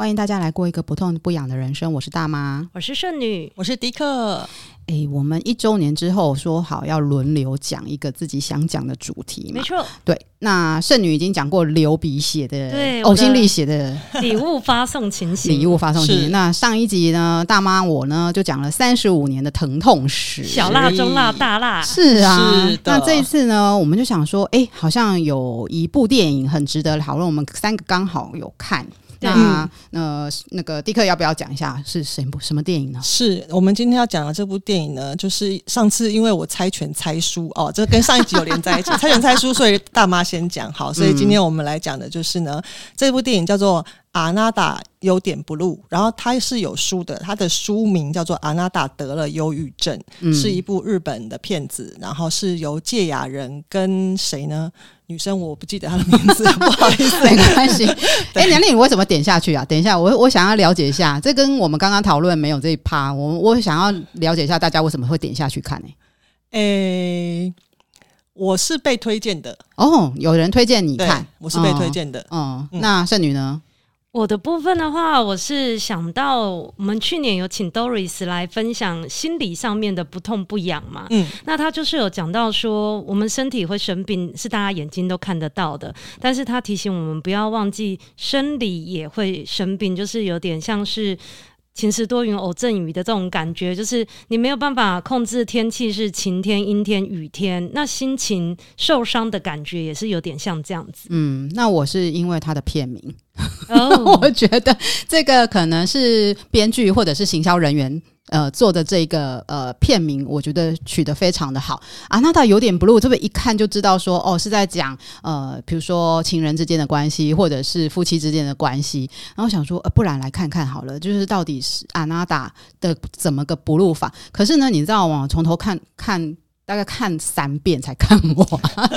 欢迎大家来过一个不痛不痒的人生。我是大妈，我是圣女，我是迪克。哎，我们一周年之后说好要轮流讲一个自己想讲的主题嘛？没错。对，那圣女已经讲过流鼻血的，对，呕心沥血的礼物发送情形，礼物发送情形。那上一集呢，大妈我呢就讲了三十五年的疼痛史，小辣、中辣、大辣。是啊，是。那这一次呢，我们就想说，哎，好像有一部电影很值得讨论，我们三个刚好有看。那呃，那个迪克要不要讲一下是什么什么电影呢？是我们今天要讲的这部电影呢，就是上次因为我猜拳猜输哦，这跟上一集有连在一起，猜拳猜输，所以大妈先讲好，所以今天我们来讲的就是呢，这部电影叫做。阿娜达有点 blue，然后它是有书的，它的书名叫做《阿娜达得了忧郁症》，嗯，是一部日本的片子，然后是由芥雅人跟谁呢？女生我不记得她的名字，不好意思，没关系。哎，梁丽，你为什么点下去啊？等一下，我我想要了解一下，这跟我们刚刚讨论没有这一趴，我我想要了解一下大家为什么会点下去看呢？诶，我是被推荐的哦，有人推荐你看，我是被推荐的，嗯，嗯，那圣女呢？我的部分的话，我是想到我们去年有请 Doris 来分享心理上面的不痛不痒嘛，嗯，那他就是有讲到说，我们身体会生病是大家眼睛都看得到的，但是他提醒我们不要忘记生理也会生病，就是有点像是。晴时多云偶阵雨的这种感觉，就是你没有办法控制天气是晴天、阴天、雨天，那心情受伤的感觉也是有点像这样子。嗯，那我是因为它的片名，哦、我觉得这个可能是 编剧或者是行销人员。呃，做的这个呃片名，我觉得取得非常的好啊。那他有点 blue，这边一看就知道说，哦，是在讲呃，比如说情人之间的关系，或者是夫妻之间的关系。然后想说，呃，不然来看看好了，就是到底是阿娜达的怎么个 blue 法？可是呢，你知道吗？从头看看。大概看三遍才看完，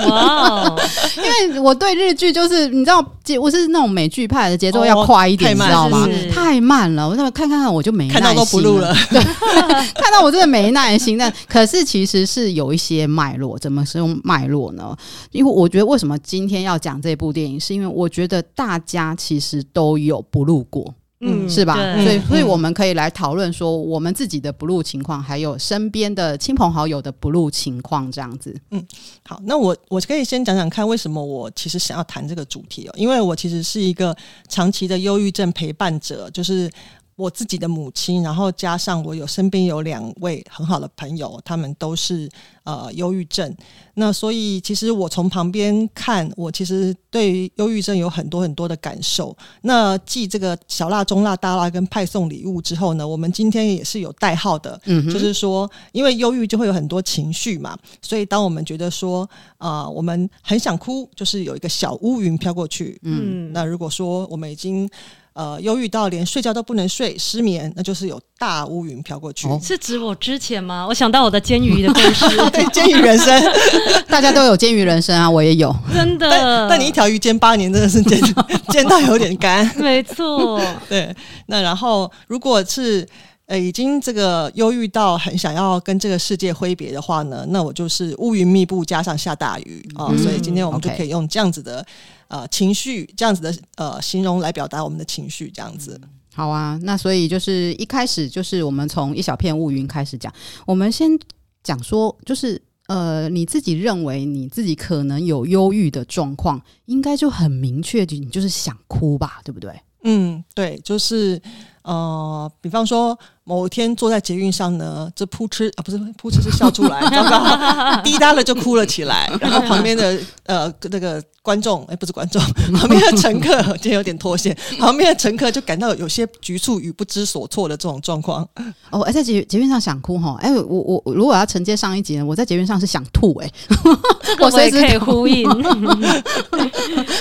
哇！因为我对日剧就是你知道，我是那种美剧派的节奏要快一点，你知道吗？太慢了，我那么看看看我就没耐心了。看到都不录了，对，看到我真的没耐心。但可是其实是有一些脉络，怎么是用脉络呢？因为我觉得为什么今天要讲这部电影，是因为我觉得大家其实都有不录过。嗯，是吧？所以，所以我们可以来讨论说，我们自己的 blue 情况，还有身边的亲朋好友的 blue 情况，这样子。嗯，好，那我我可以先讲讲看，为什么我其实想要谈这个主题哦？因为我其实是一个长期的忧郁症陪伴者，就是。我自己的母亲，然后加上我有身边有两位很好的朋友，他们都是呃忧郁症。那所以其实我从旁边看，我其实对于忧郁症有很多很多的感受。那继这个小辣、中辣、大辣跟派送礼物之后呢，我们今天也是有代号的，嗯，就是说，因为忧郁就会有很多情绪嘛，所以当我们觉得说，呃，我们很想哭，就是有一个小乌云飘过去，嗯，那如果说我们已经。呃，忧郁到连睡觉都不能睡，失眠，那就是有大乌云飘过去。哦。是指我之前吗？我想到我的监狱的故事，对，监狱人生，大家都有监狱人生啊，我也有，真的。但，但你一条鱼煎八年，真的是煎 煎到有点干。没错，对。那然后，如果是呃已经这个忧郁到很想要跟这个世界挥别的话呢，那我就是乌云密布加上下大雨啊，嗯，所以今天我们就可以用这样子的。呃，情绪这样子的呃形容来表达我们的情绪，这样子。好啊，那所以就是一开始就是我们从一小片乌云开始讲，我们先讲说，就是呃你自己认为你自己可能有忧郁的状况，应该就很明确，你就是想哭吧，对不对？嗯，对，就是呃，比方说。某天坐在捷运上呢，这扑哧啊，不是扑哧是笑出来，糟糕，滴答了就哭了起来。然后 旁边的呃那个观众，哎，不是观众，旁边的乘客今天有点脱线，旁边的乘客就感到有些局促与不知所措的这种状况。哦，哎，在捷捷运上想哭哈，哎，我我如果要承接上一集呢，我在捷运上是想吐，哎，这个我也可以呼应。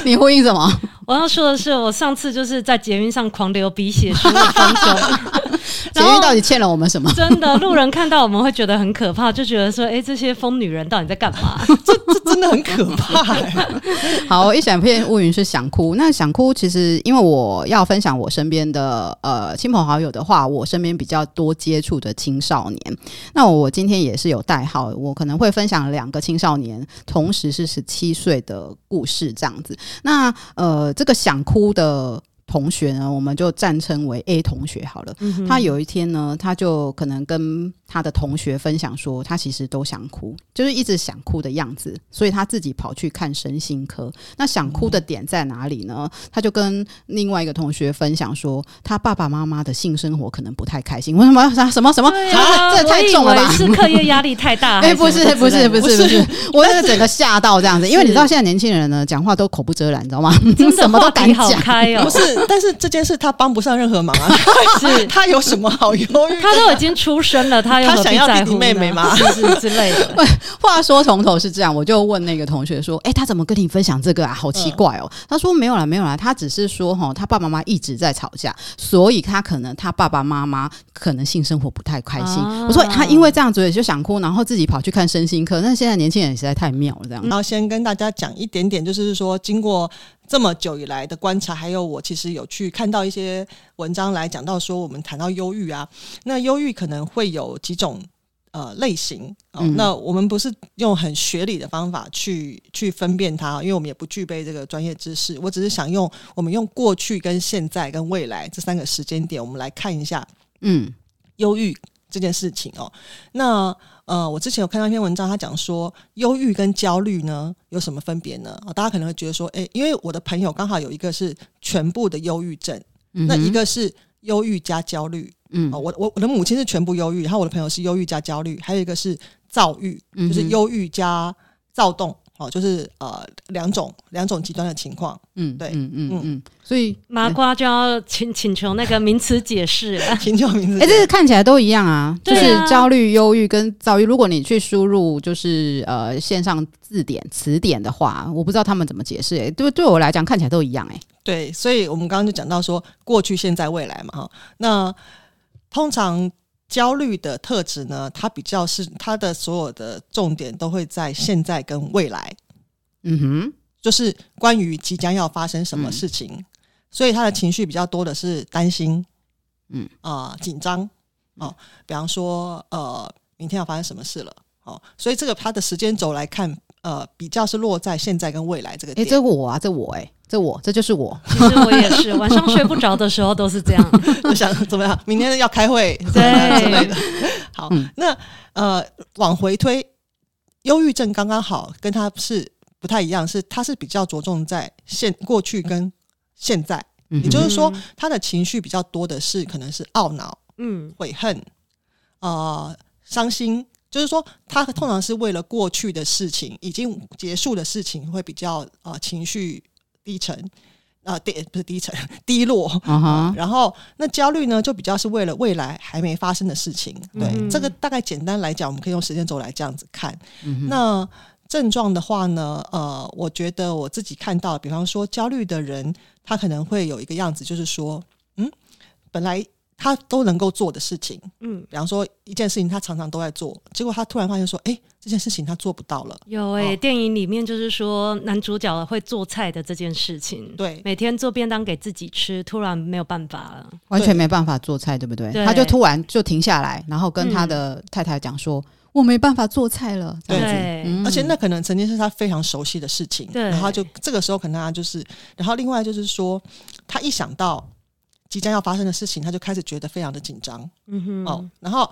你呼应什么？我要说的是，我上次就是在捷运上狂流鼻血十五分钟，然后。到底欠了我们什么？真的，路人看到我们会觉得很可怕，就觉得说：“哎、欸，这些疯女人到底在干嘛？” 这这真的很可怕、欸。好，一闪片乌云是想哭。那想哭，其实因为我要分享我身边的呃亲朋好友的话，我身边比较多接触的青少年。那我今天也是有代号，我可能会分享两个青少年，同时是十七岁的故事这样子。那呃，这个想哭的。同学呢，我们就暂称为 A 同学好了。嗯、他有一天呢，他就可能跟他的同学分享说，他其实都想哭，就是一直想哭的样子，所以他自己跑去看身心科。那想哭的点在哪里呢？他就跟另外一个同学分享说，他爸爸妈妈的性生活可能不太开心。为什么？什么什么什么？啊、这太重了吧？是课业压力太大？哎，不是，不是，不是，不是，我那个整个吓到这样子，因为你知道现在年轻人呢，讲话都口不遮拦，你知道吗？什么都敢讲，哦、不是。但是这件事他帮不上任何忙啊！是 他有什么好犹豫？他都已经出生了，他他想要弟弟妹妹吗？是是之类的。话说从头是这样，我就问那个同学说：“哎、欸，他怎么跟你分享这个啊？好奇怪哦。嗯”他说：“没有啦，没有啦，他只是说哈，他爸爸妈妈一直在吵架，所以他可能他爸爸妈妈可能性生活不太开心。啊”我说：“他因为这样子也就想哭，然后自己跑去看身心科。那现在年轻人实在太妙了，这样。”然后先跟大家讲一点点，就是说经过。这么久以来的观察，还有我其实有去看到一些文章来讲到说，我们谈到忧郁啊，那忧郁可能会有几种呃类型嗯。那我们不是用很学理的方法去去分辨它，因为我们也不具备这个专业知识。我只是想用我们用过去跟现在跟未来这三个时间点，我们来看一下，嗯，忧郁这件事情哦。那呃，我之前有看到一篇文章，他讲说，忧郁跟焦虑呢有什么分别呢？啊，大家可能会觉得说，诶，因为我的朋友刚好有一个是全部的忧郁症，嗯，那一个是忧郁加焦虑，嗯，我我我的母亲是全部忧郁，然后我的朋友是忧郁加焦虑，还有一个是躁郁，就是忧郁加躁动。哦，就是呃两种两种极端的情况，嗯，对，嗯嗯嗯，所以麻瓜就要请请求那个名词解释，请求名词。哎、欸，这个看起来都一样啊，就是焦虑、忧郁跟躁郁。如果你去输入就是呃线上字典词典的话，我不知道他们怎么解释。哎，对，对我来讲看起来都一样。哎，对，所以我们刚刚就讲到说过去、现在、未来嘛，哈，那通常。焦虑的特质呢，它比较是它的所有的重点都会在现在跟未来，嗯哼，就是关于即将要发生什么事情，嗯、所以他的情绪比较多的是担心，嗯。啊紧张哦，比方说呃明天要发生什么事了哦，所以这个他的时间轴来看，呃比较是落在现在跟未来这个点。诶，这我啊，这我哎、欸。这我，这就是我。其实我也是，晚上睡不着的时候都是这样，就想怎么样，明天要开会，对之类的。好，嗯、那呃，往回推，忧郁症刚刚好跟他是不太一样，是他是比较着重在现过去跟现在，嗯、也就是说，他的情绪比较多的是可能是懊恼、嗯，悔恨，呃，伤心，就是说他通常是为了过去的事情已经结束的事情会比较呃情绪。低沉啊，低不是低沉，低落。Uh -huh. 啊、然后那焦虑呢，就比较是为了未来还没发生的事情。对，嗯、这个大概简单来讲，我们可以用时间轴来这样子看。嗯、那症状的话呢，呃，我觉得我自己看到，比方说焦虑的人，他可能会有一个样子，就是说，嗯，本来。他都能够做的事情，嗯，比方说一件事情，他常常都在做，结果他突然发现说，哎，这件事情他做不到了。有哎、欸哦，电影里面就是说男主角会做菜的这件事情，对，每天做便当给自己吃，突然没有办法了，完全没办法做菜，对不对？对，他就突然就停下来，然后跟他的太太讲说，嗯、我没办法做菜了，这样子。对、嗯，而且那可能曾经是他非常熟悉的事情，对，然后就这个时候可能他就是，然后另外就是说，他一想到。即将要发生的事情，他就开始觉得非常的紧张。嗯哼，哦，然后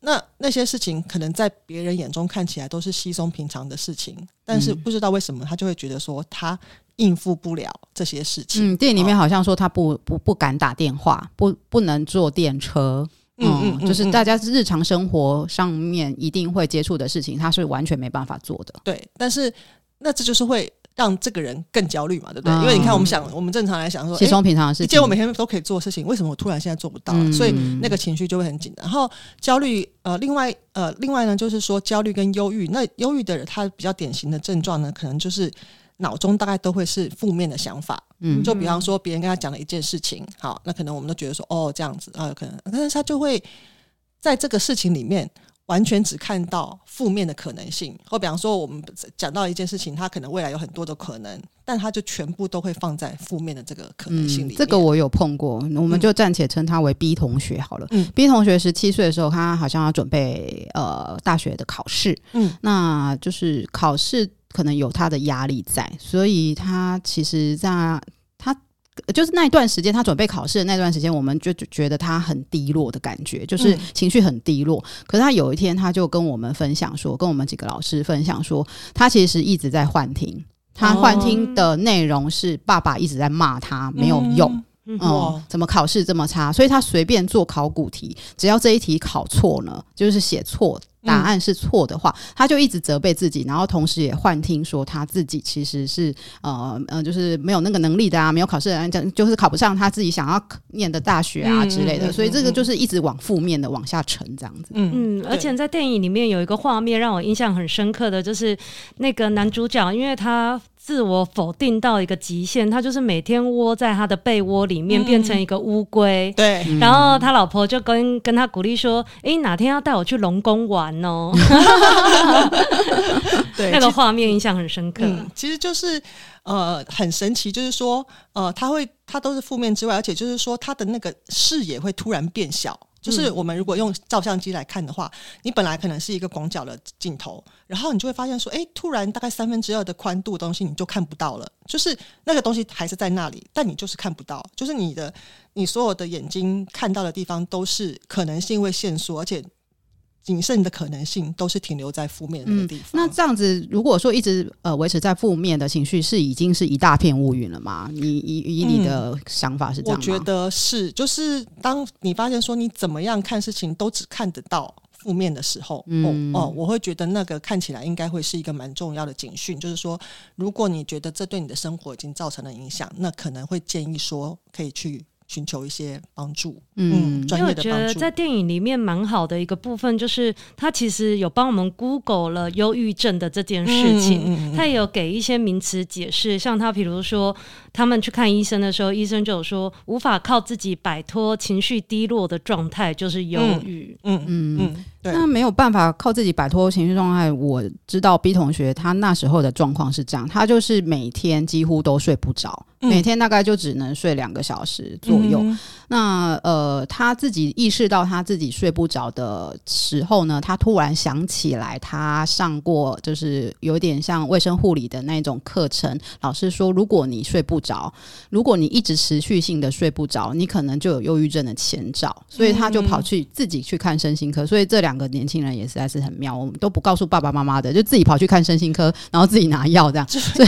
那那些事情可能在别人眼中看起来都是稀松平常的事情，但是不知道为什么他就会觉得说他应付不了这些事情。嗯，电影里面好像说他不不不敢打电话，不不能坐电车。嗯嗯，嗯，就是大家日常生活上面一定会接触的事情，他是完全没办法做的。对，但是那这就是会。让这个人更焦虑嘛，对不对？嗯、因为你看，我们想，我们正常来想说，稀松平常的事情，既然我每天都可以做的事情，为什么我突然现在做不到？嗯、所以那个情绪就会很紧张。然后焦虑，呃，另外，呃，另外呢，就是说焦虑跟忧郁。那忧郁的人，他比较典型的症状呢，可能就是脑中大概都会是负面的想法。嗯，就比方说，别人跟他讲了一件事情，好，那可能我们都觉得说，哦，这样子啊，可能，但是他就会在这个事情里面。完全只看到负面的可能性，或比方说我们讲到一件事情，它可能未来有很多的可能，但它就全部都会放在负面的这个可能性里面。嗯，这个我有碰过，我们就暂且称他为 B 同学好了。嗯，B 同学十七岁的时候，他好像要准备呃大学的考试，嗯，那就是考试可能有他的压力在，所以他其实在他。就是那一段时间，他准备考试的那段时间，我们就觉得他很低落的感觉，就是情绪很低落。嗯、可是他有一天，他就跟我们分享说，跟我们几个老师分享说，他其实一直在幻听，他幻听的内容是爸爸一直在骂他没有用，嗯，嗯，怎么考试这么差？所以他随便做考古题，只要这一题考错呢，就是写错。答案是错的话，嗯、他就一直责备自己，然后同时也幻听说他自己其实是呃呃，就是没有那个能力的啊，没有考试的人，就是考不上他自己想要念的大学啊之类的，所以这个就是一直往负面的往下沉这样子。嗯，嗯，而且在电影里面有一个画面让我印象很深刻的就是那个男主角，因为他。自我否定到一个极限，他就是每天窝在他的被窝里面，变成一个乌龟。嗯、对，然后他老婆就跟跟他鼓励说：“哎、欸，哪天要带我去龙宫玩哦。”对，那个画面印象很深刻。嗯、其实就是呃很神奇，就是说呃他会他都是负面之外，而且就是说他的那个视野会突然变小。就是我们如果用照相机来看的话，你本来可能是一个广角的镜头，然后你就会发现说，哎，突然大概三分之二的宽度的东西你就看不到了，就是那个东西还是在那里，但你就是看不到，就是你的你所有的眼睛看到的地方都是可能是因为限缩，而且。谨慎的可能性都是停留在负面的那个地方。嗯，那这样子，如果说一直呃维持在负面的情绪，是已经是一大片乌云了吗？你以以你的想法是这样我觉得是，就是当你发现说你怎么样看事情都只看得到负面的时候，嗯，哦，哦，我会觉得那个看起来应该会是一个蛮重要的警讯，就是说，如果你觉得这对你的生活已经造成了影响，那可能会建议说可以去。寻求一些帮助，嗯，专业的帮助。因为我觉得在电影里面蛮好的一个部分，就是他其实有帮我们 Google 了忧郁症的这件事情，嗯嗯嗯、他也有给一些名词解释，像他比如说他们去看医生的时候，医生就有说无法靠自己摆脱情绪低落的状态就是忧郁，嗯嗯嗯。嗯那没有办法靠自己摆脱情绪状态。我知道 B 同学他那时候的状况是这样，他就是每天几乎都睡不着，嗯、每天大概就只能睡两个小时左右。嗯、那呃，他自己意识到他自己睡不着的时候呢，他突然想起来，他上过就是有点像卫生护理的那种课程，老师说，如果你睡不着，如果你一直持续性的睡不着，你可能就有忧郁症的前兆，所以他就跑去自己去看身心科。所以这两。两个年轻人也实在是很妙，我们都不告诉爸爸妈妈的，就自己跑去看身心科，然后自己拿药这样。对，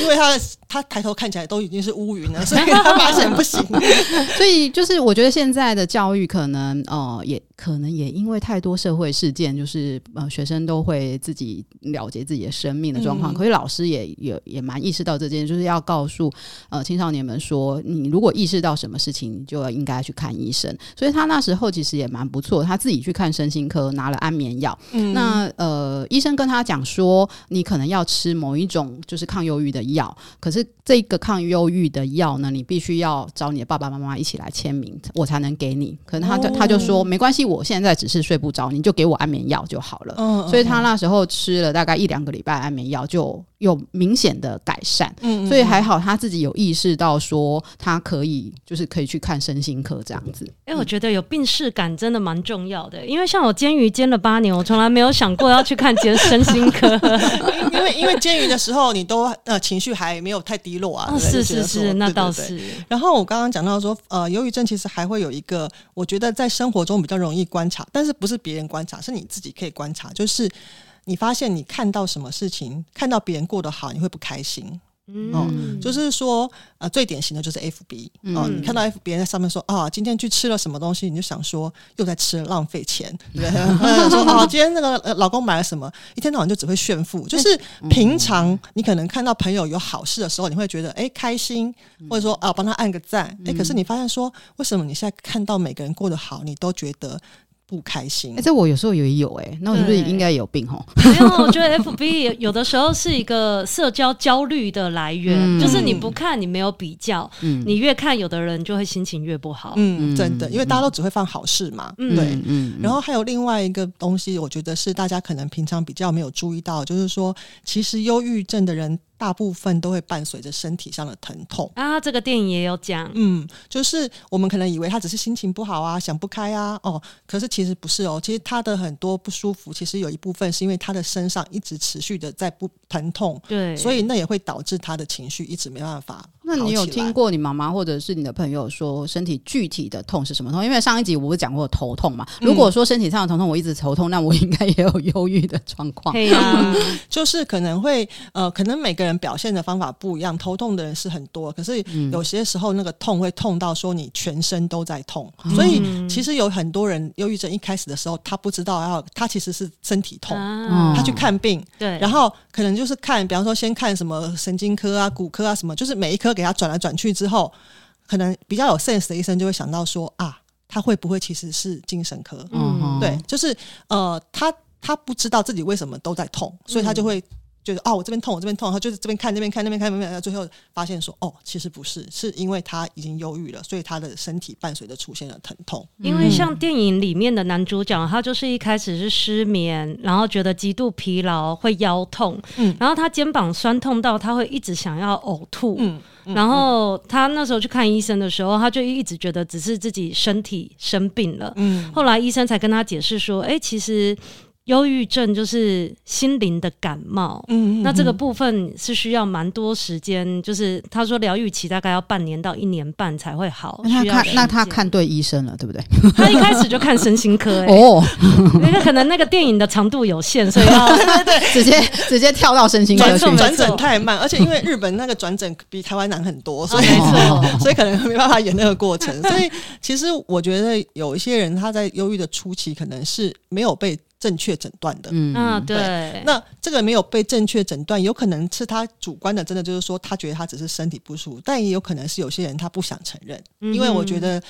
因为他他抬头看起来都已经是乌云了，所以他发现不行。所以就是我觉得现在的教育可能呃也。可能也因为太多社会事件，就是呃学生都会自己了结自己的生命的状况，可是老师也也也蛮意识到这件，就是要告诉呃青少年们说，你如果意识到什么事情，你就要应该去看医生。所以他那时候其实也蛮不错，他自己去看身心科，拿了安眠药。嗯、那呃医生跟他讲说，你可能要吃某一种就是抗忧郁的药，可是这个抗忧郁的药呢，你必须要找你的爸爸妈妈一起来签名，我才能给你。可能他就、哦、他就说没关系。我现在只是睡不着，你就给我安眠药就好了。嗯，所以他那时候吃了大概一两个礼拜安眠药，就有明显的改善。嗯，所以还好他自己有意识到说他可以，就是可以去看身心科这样子。哎、欸，我觉得有病视感真的蛮重要的，因为像我煎鱼煎了八年，我从来没有想过要去看身身心科。因为因为煎鱼的时候，你都呃情绪还没有太低落啊。哦、是是是，那倒是。然后我刚刚讲到说，呃，忧郁症其实还会有一个，我觉得在生活中比较容易。观察，但是不是别人观察，是你自己可以观察。就是你发现你看到什么事情，看到别人过得好，你会不开心。嗯、哦，就是说，呃，最典型的就是 FB 哦，嗯、你看到 FB 别人在上面说啊，今天去吃了什么东西，你就想说又在吃，浪费钱，对 不对？说啊，今天那个呃老公买了什么，一天到晚就只会炫富。就是平常你可能看到朋友有好事的时候，你会觉得哎开心，或者说啊帮他按个赞，哎，可是你发现说，为什么你现在看到每个人过得好，你都觉得？不开心，哎、欸，这我有时候也有哎、欸，那我是不是应该有病吼？没有，我觉得 FB 有的时候是一个社交焦虑的来源，嗯、就是你不看，你没有比较，嗯、你越看，有的人就会心情越不好。嗯，真的，因为大家都只会放好事嘛。嗯、对，嗯。然后还有另外一个东西，我觉得是大家可能平常比较没有注意到，就是说，其实忧郁症的人。大部分都会伴随着身体上的疼痛啊，这个电影也有讲，嗯，就是我们可能以为他只是心情不好啊，想不开啊，哦，可是其实不是哦，其实他的很多不舒服，其实有一部分是因为他的身上一直持续的在不疼痛，对，所以那也会导致他的情绪一直没办法。那你有听过你妈妈或者是你的朋友说身体具体的痛是什么痛？因为上一集我不是讲过头痛嘛？如果说身体上的头痛，我一直头痛，那我应该也有忧郁的状况。对呀，就是可能会呃，可能每个人表现的方法不一样。头痛的人是很多，可是有些时候那个痛会痛到说你全身都在痛。嗯、所以其实有很多人忧郁症一开始的时候，他不知道要他其实是身体痛，啊、他去看病，对，然后可能就是看，比方说先看什么神经科啊、骨科啊什么，就是每一科给他转来转去之后，可能比较有 sense 的医生就会想到说啊，他会不会其实是精神科？嗯，对，就是呃，他他不知道自己为什么都在痛，所以他就会。就是哦，我这边痛，我这边痛，然后就是这边看，那边看，那边看，那边看，最后发现说，哦，其实不是，是因为他已经忧郁了，所以他的身体伴随着出现了疼痛。因为像电影里面的男主角，他就是一开始是失眠，然后觉得极度疲劳，会腰痛，嗯，然后他肩膀酸痛到他会一直想要呕吐，嗯，然后他那时候去看医生的时候，他就一直觉得只是自己身体生病了，嗯，后来医生才跟他解释说，哎，其实。忧郁症就是心灵的感冒，嗯，嗯，嗯，那这个部分是需要蛮多时间，就是他说疗愈期大概要半年到一年半才会好。那他看，那他看对医生了，对不对？他一开始就看身心科，欸，哦，那个可能那个电影的长度有限，所以要 对对 直接直接跳到身心科去。转诊太慢，而且因为日本那个转诊比台湾难很多，所以，哦，所以可能没办法演那个过程。所以其实我觉得有一些人他在忧郁的初期可能是没有被。正确诊断的，嗯啊，对。那这个没有被正确诊断，有可能是他主观的，真的就是说他觉得他只是身体不舒服，但也有可能是有些人他不想承认，嗯、因为我觉得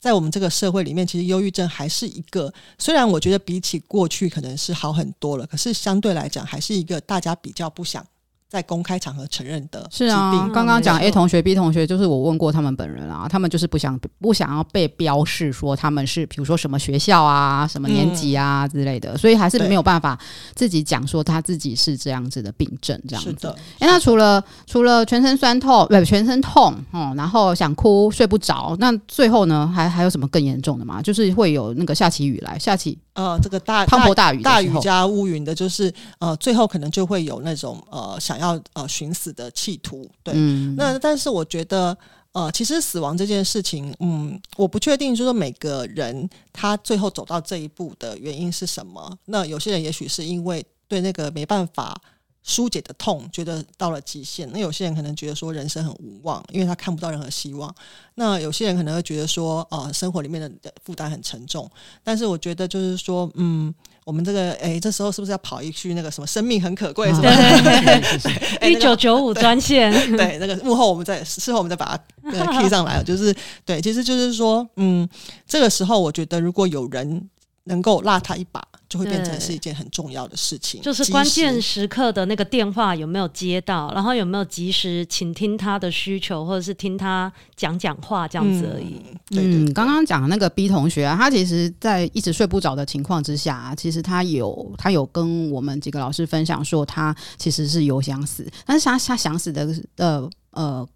在我们这个社会里面，其实忧郁症还是一个，虽然我觉得比起过去可能是好很多了，可是相对来讲还是一个大家比较不想。在公开场合承认的是啊，刚刚讲 A 同学、B 同学，就是我问过他们本人啊，他们就是不想不想要被标示说他们是比如说什么学校啊、什么年级啊之类的，嗯、所以还是没有办法自己讲说他自己是这样子的病症这样子。是的，哎，那除了除了全身酸痛，不全身痛哦，然后想哭睡不着，那最后呢，还还有什么更严重的吗？就是会有那个下起雨来，下起呃这个大滂沱大雨大雨加乌云的，就是呃最后可能就会有那种呃想要。呃寻死的企图，对，嗯、那但是我觉得呃，其实死亡这件事情，嗯，我不确定，就是说每个人他最后走到这一步的原因是什么。那有些人也许是因为对那个没办法疏解的痛，觉得到了极限；那有些人可能觉得说人生很无望，因为他看不到任何希望。那有些人可能会觉得说，呃，生活里面的负担很沉重。但是我觉得就是说，嗯。我们这个哎，这时候是不是要跑一句那个什么“生命很可贵” 什么？一九九五专线，对，那个幕后我们再事后我们再把它 key 上来，就是对，其实就是说，嗯，这个时候我觉得如果有人能够拉他一把。就会变成是一件很重要的事情，就是关键时刻的那个电话有没有接到，然后有没有及时倾听他的需求，或者是听他讲讲话这样子而已。嗯，刚刚讲的那个 B 同学啊，他其实在一直睡不着的情况之下啊，其实他有他有跟我们几个老师分享说，他其实是有想死，但是他他想死的呃呃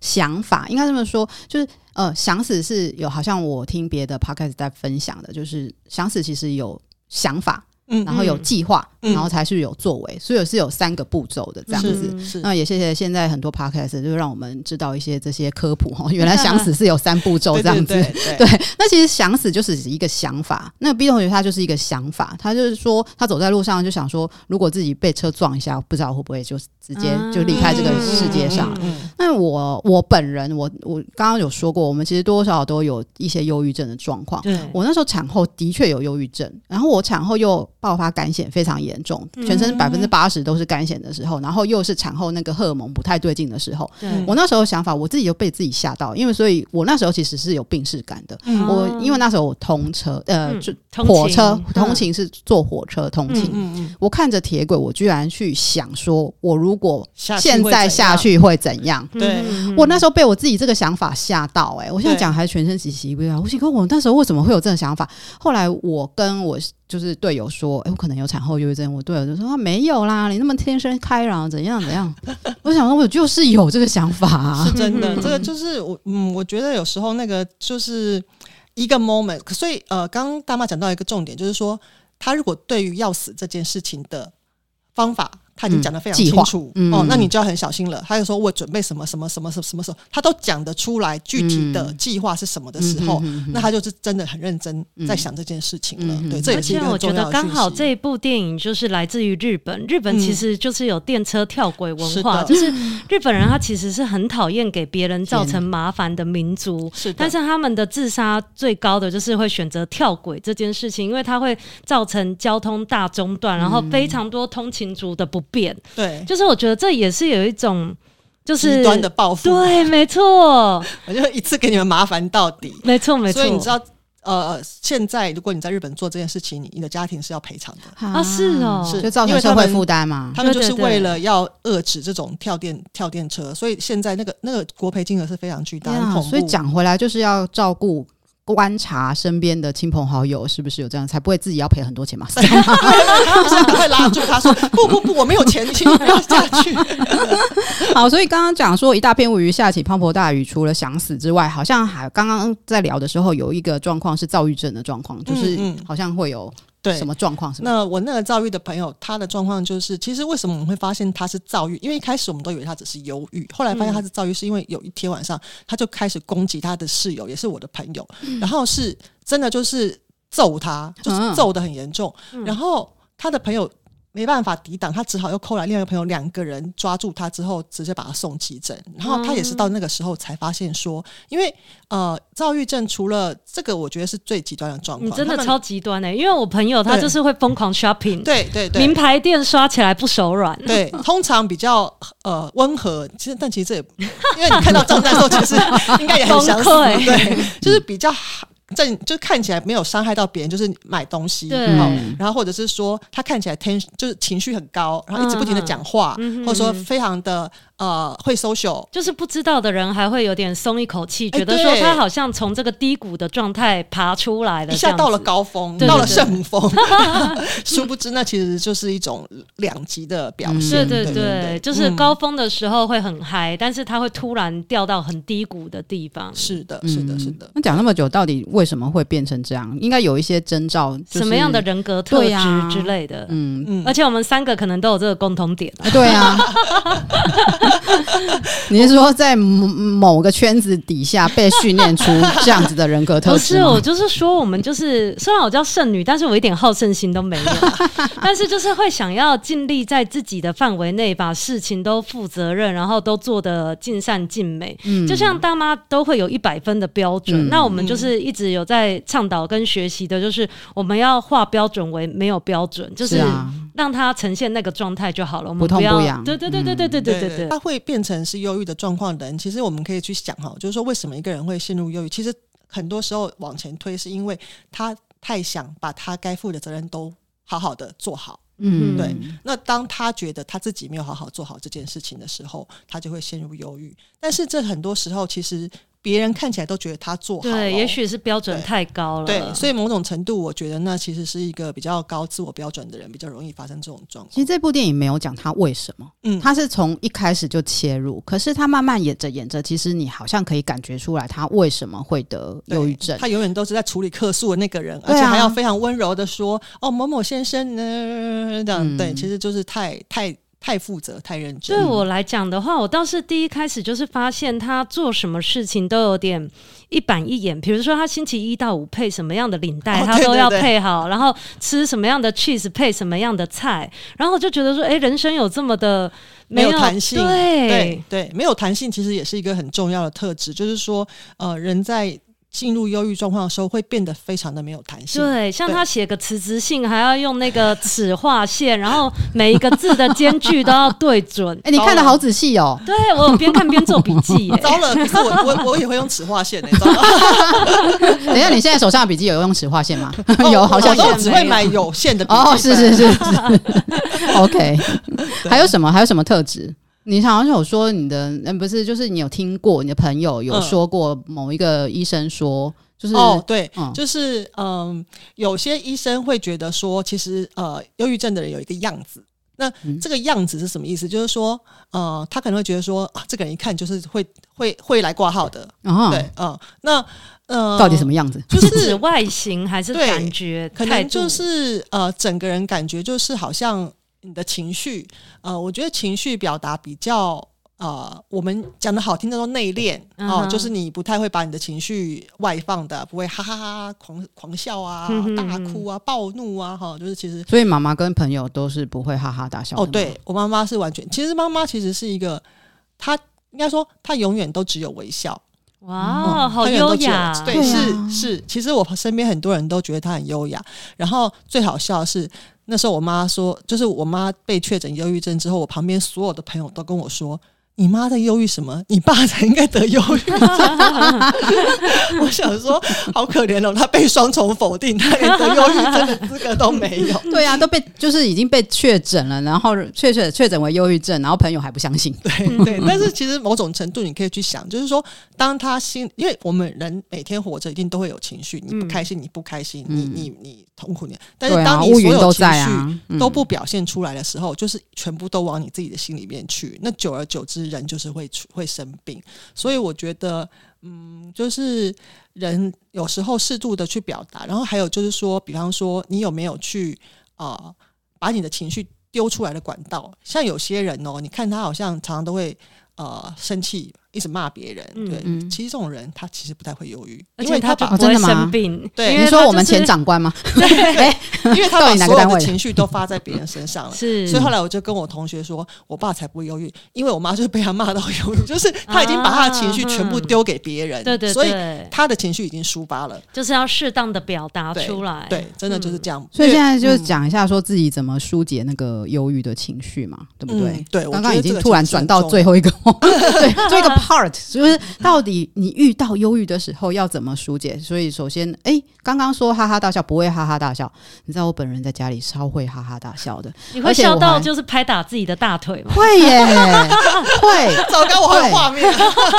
想法，应该这么说，就是呃想死是有，好像我听别的 podcast 在分享的，就是想死其实有。想法，嗯，然后有计划，嗯、然后才是有作为，所以是有三个步骤的这样子。那也谢谢现在很多 podcast 就让我们知道一些这些科普哈。原来想死是有三步骤 这样子。对，那其实想死就是一个想法。那 B 同学他就是一个想法，他就是说他走在路上就想说，如果自己被车撞一下，不知道会不会就直接就离开这个世界上。那我我本人，我我刚刚有说过，我们其实多多少少都有一些忧郁症的状况。对我那时候产后的确有忧郁症，然后我产后又爆发干癬，非常严重，全身百分之八十都是干癬的时候，然后又是产后那个荷尔蒙不太对劲的时候，对我那时候想法，我自己就被自己吓到，因为所以我那时候其实是有病逝感的。嗯、我因为那时候我通车，呃，就火车通勤是坐火车通勤，嗯嗯、我看着铁轨，我居然去想说，我如果现在下去会怎样？对，我那时候被我自己这个想法吓到、欸，哎，我现在讲还是全身起鸡皮疙瘩。我想说，我那时候为什么会有这种想法？后来我跟我。就是队友说，哎、欸，我可能有产后忧郁症。我队友就说，啊没有啦，你那么天生开朗，怎样怎样？我想说，我就是有这个想法、啊，是真的。这个就是我，嗯，我觉得有时候那个就是一个 moment。所以，呃，刚刚大妈讲到一个重点，就是说，他如果对于要死这件事情的方法他已经讲得非常清楚、嗯、哦，那你就要很小心了。他就说我准备什么什么什么什么什么。时候，他都讲得出来具体的计划是什么的时候，嗯、那他就是真的很认真在想这件事情了。嗯、对，这也是一个重要的。而且我觉得刚好这一部电影就是来自于日本，日本其实就是有电车跳轨文化，嗯、是就是日本人他其实是很讨厌给别人造成麻烦的民族，是，但是他们的自杀最高的就是会选择跳轨这件事情，因为它会造成交通大中断，然后非常多通勤族的不便。对，就是我觉得这也是有一种就是极端的报复。对，没错，我就一次给你们麻烦到底。没错，没错。所以你知道，呃，现在如果你在日本做这件事情，你你的家庭是要赔偿的啊？是哦，是就造成社会负担嘛？他们就是为了要遏制这种跳电跳电车，所以现在那个那个国赔金额是非常巨大的。所以讲回来，就是要照顾。观察身边的亲朋好友是不是有这样，才不会自己要赔很多钱嘛？会拉住他说：“不不不，我没有钱，请你不要下去。”好，所以刚刚讲说一大片乌云下起滂沱大雨，除了想死之外，好像还刚刚在聊的时候有一个状况是躁郁症的状况，就是好像会有。对，什么状况？那我那个躁郁的朋友，他的状况就是，其实为什么我们会发现他是躁郁？因为一开始我们都以为他只是忧郁，后来发现他是躁郁，是因为有一天晚上他就开始攻击他的室友，也是我的朋友，然后是真的就是揍他，就是揍的很严重，然后他的朋友。没办法抵挡，他只好又扣来另外一个朋友，两个人抓住他之后，直接把他送急诊。然后他也是到那个时候才发现说，因为呃，躁郁症除了这个，我觉得是最极端的状况。你真的超极端的、欸，因为我朋友他就是会疯狂 shopping，对对对，名牌店刷起来不手软。对，通常比较呃温和，其实但其实这也，因为你看到账单的时候，其实应该也很想死，对，就是比较好。这就看起来没有伤害到别人，就是买东西，对然后或者是说他看起来天就是情绪很高，然后一直不停的讲话，嗯、或者说非常的。呃，会 social，就是不知道的人还会有点松一口气，觉得说他好像从这个低谷的状态爬出来了，一下到了高峰，到了圣峰。殊不知，那其实就是一种两极的表现。对对对，就是高峰的时候会很嗨，但是他会突然掉到很低谷的地方。是的，是的，是的。那讲那么久，到底为什么会变成这样？应该有一些征兆，什么样的人格特质之类的。嗯嗯。而且我们三个可能都有这个共同点。对啊。你是说在某个圈子底下被训练出这样子的人格特质？不 是，我就是说，我们就是虽然我叫剩女，但是我一点好胜心都没有，但是就是会想要尽力在自己的范围内把事情都负责任，然后都做得尽善尽美。嗯，就像大妈都会有一百分的标准，嗯、那我们就是一直有在倡导跟学习的，就是我们要化标准为没有标准，就是让它呈现那个状态就好了。我们不要，不痛不痒。对对对对对对对对对，它会变。变成是忧郁的状况的人，其实我们可以去想哈，就是说为什么一个人会陷入忧郁？其实很多时候往前推，是因为他太想把他该负的责任都好好的做好。嗯，对。那当他觉得他自己没有好好做好这件事情的时候，他就会陷入忧郁。但是这很多时候其实。别人看起来都觉得他做好，对，也许是标准太高了。对，所以某种程度，我觉得那其实是一个比较高自我标准的人，比较容易发生这种状况。其实这部电影没有讲他为什么，嗯，他是从一开始就切入，可是他慢慢演着演着，其实你好像可以感觉出来他为什么会得忧郁症。他永远都是在处理客诉的那个人，而且还要非常温柔的说：“啊、哦，某某先生呢？”这样、嗯、对，其实就是太太。太负责，太认真。对我来讲的话，我倒是第一开始就是发现他做什么事情都有点一板一眼。比如说，他星期一到五配什么样的领带，他都要配好；然后吃什么样的 cheese 配什么样的菜。然后我就觉得说，哎，人生有这么的没有弹性，对对对，没有弹性其实也是一个很重要的特质。就是说，呃，人在。进入忧郁状况的时候，会变得非常的没有弹性。对，像他写个辞职信，还要用那个尺画线，然后每一个字的间距都要对准。哎，你看的好仔细哦。对，我边看边做笔记。糟了，可是我我我也会用尺画线诶。糟了。等一下，你现在手上的笔记有用尺画线吗？有，好像我只会买有线的笔记。哦，是是是是。OK，还有什么？还有什么特质？你好像有说你的，嗯，不是，就是你有听过你的朋友有说过某一个医生说，就是哦，对，嗯、就是嗯，有些医生会觉得说，其实呃，忧郁症的人有一个样子，那这个样子是什么意思？就是说，呃，他可能会觉得说，啊，这个人一看就是会会会来挂号的，哦、对，嗯，那呃，到底什么样子？就是外形还是感觉？可能就是呃，整个人感觉就是好像。你的情绪，呃，我觉得情绪表达比较。呃，我们讲的好听的说内敛哦，就是你不太会把你的情绪外放的，不会哈哈哈狂狂笑啊、大哭啊、暴怒啊，哈，就是其实。所以妈妈跟朋友都是不会哈哈大笑的。哦，对我妈妈是完全，其实妈妈其实是一个，她应该说她永远都只有微笑。哇，嗯、好优雅。对，是是，其实我身边很多人都觉得她很优雅。然后最好笑的是那时候我妈说，就是我妈被确诊忧郁症之后，我旁边所有的朋友都跟我说。你妈在忧郁什么？你爸才应该得忧郁症。我想说，好可怜哦，他被双重否定，他连得忧郁症的资格都没有。对啊，都被就是已经被确诊了，然后确确确诊为忧郁症，然后朋友还不相信。对对，但是其实某种程度你可以去想，就是说，当他心，因为我们人每天活着一定都会有情绪，你不开心，你不开心，你你你痛苦，你。但是当你所有情绪都不表现出来的时候，就是全部都往你自己的心里面去，那久而久之。人就是会会生病，所以我觉得，嗯，就是人有时候适度的去表达，然后还有就是说，比方说，你有没有去啊、把你的情绪丢出来的管道？像有些人哦，你看他好像常常都会呃生气。一直骂别人，对，嗯、其实这种人他其实不太会忧郁，因为他不会生病。对，你说我们前长官吗？对，因为他把所有的情绪都发在别人身上了。是，所以后来我就跟我同学说，我爸才不会忧郁，因为我妈就是被他骂到忧郁，就是他已经把他的情绪全部丢给别人，对对，所以他的情绪已经抒发了，就是要适当的表达出来。对，真的就是这样。所以现在就是讲一下，说自己怎么疏解那个忧郁的情绪嘛，对不对？对，刚刚已经突然转到最后一个，对，这个 part 就是。到底你遇到忧郁的时候要怎么疏解？所以首先，哎、欸，刚刚说哈哈大笑不会哈哈大笑，你知道我本人在家里超会哈哈大笑的，你会笑到就是拍打自己的大腿吗？会耶，会。糟糕，我好有画面。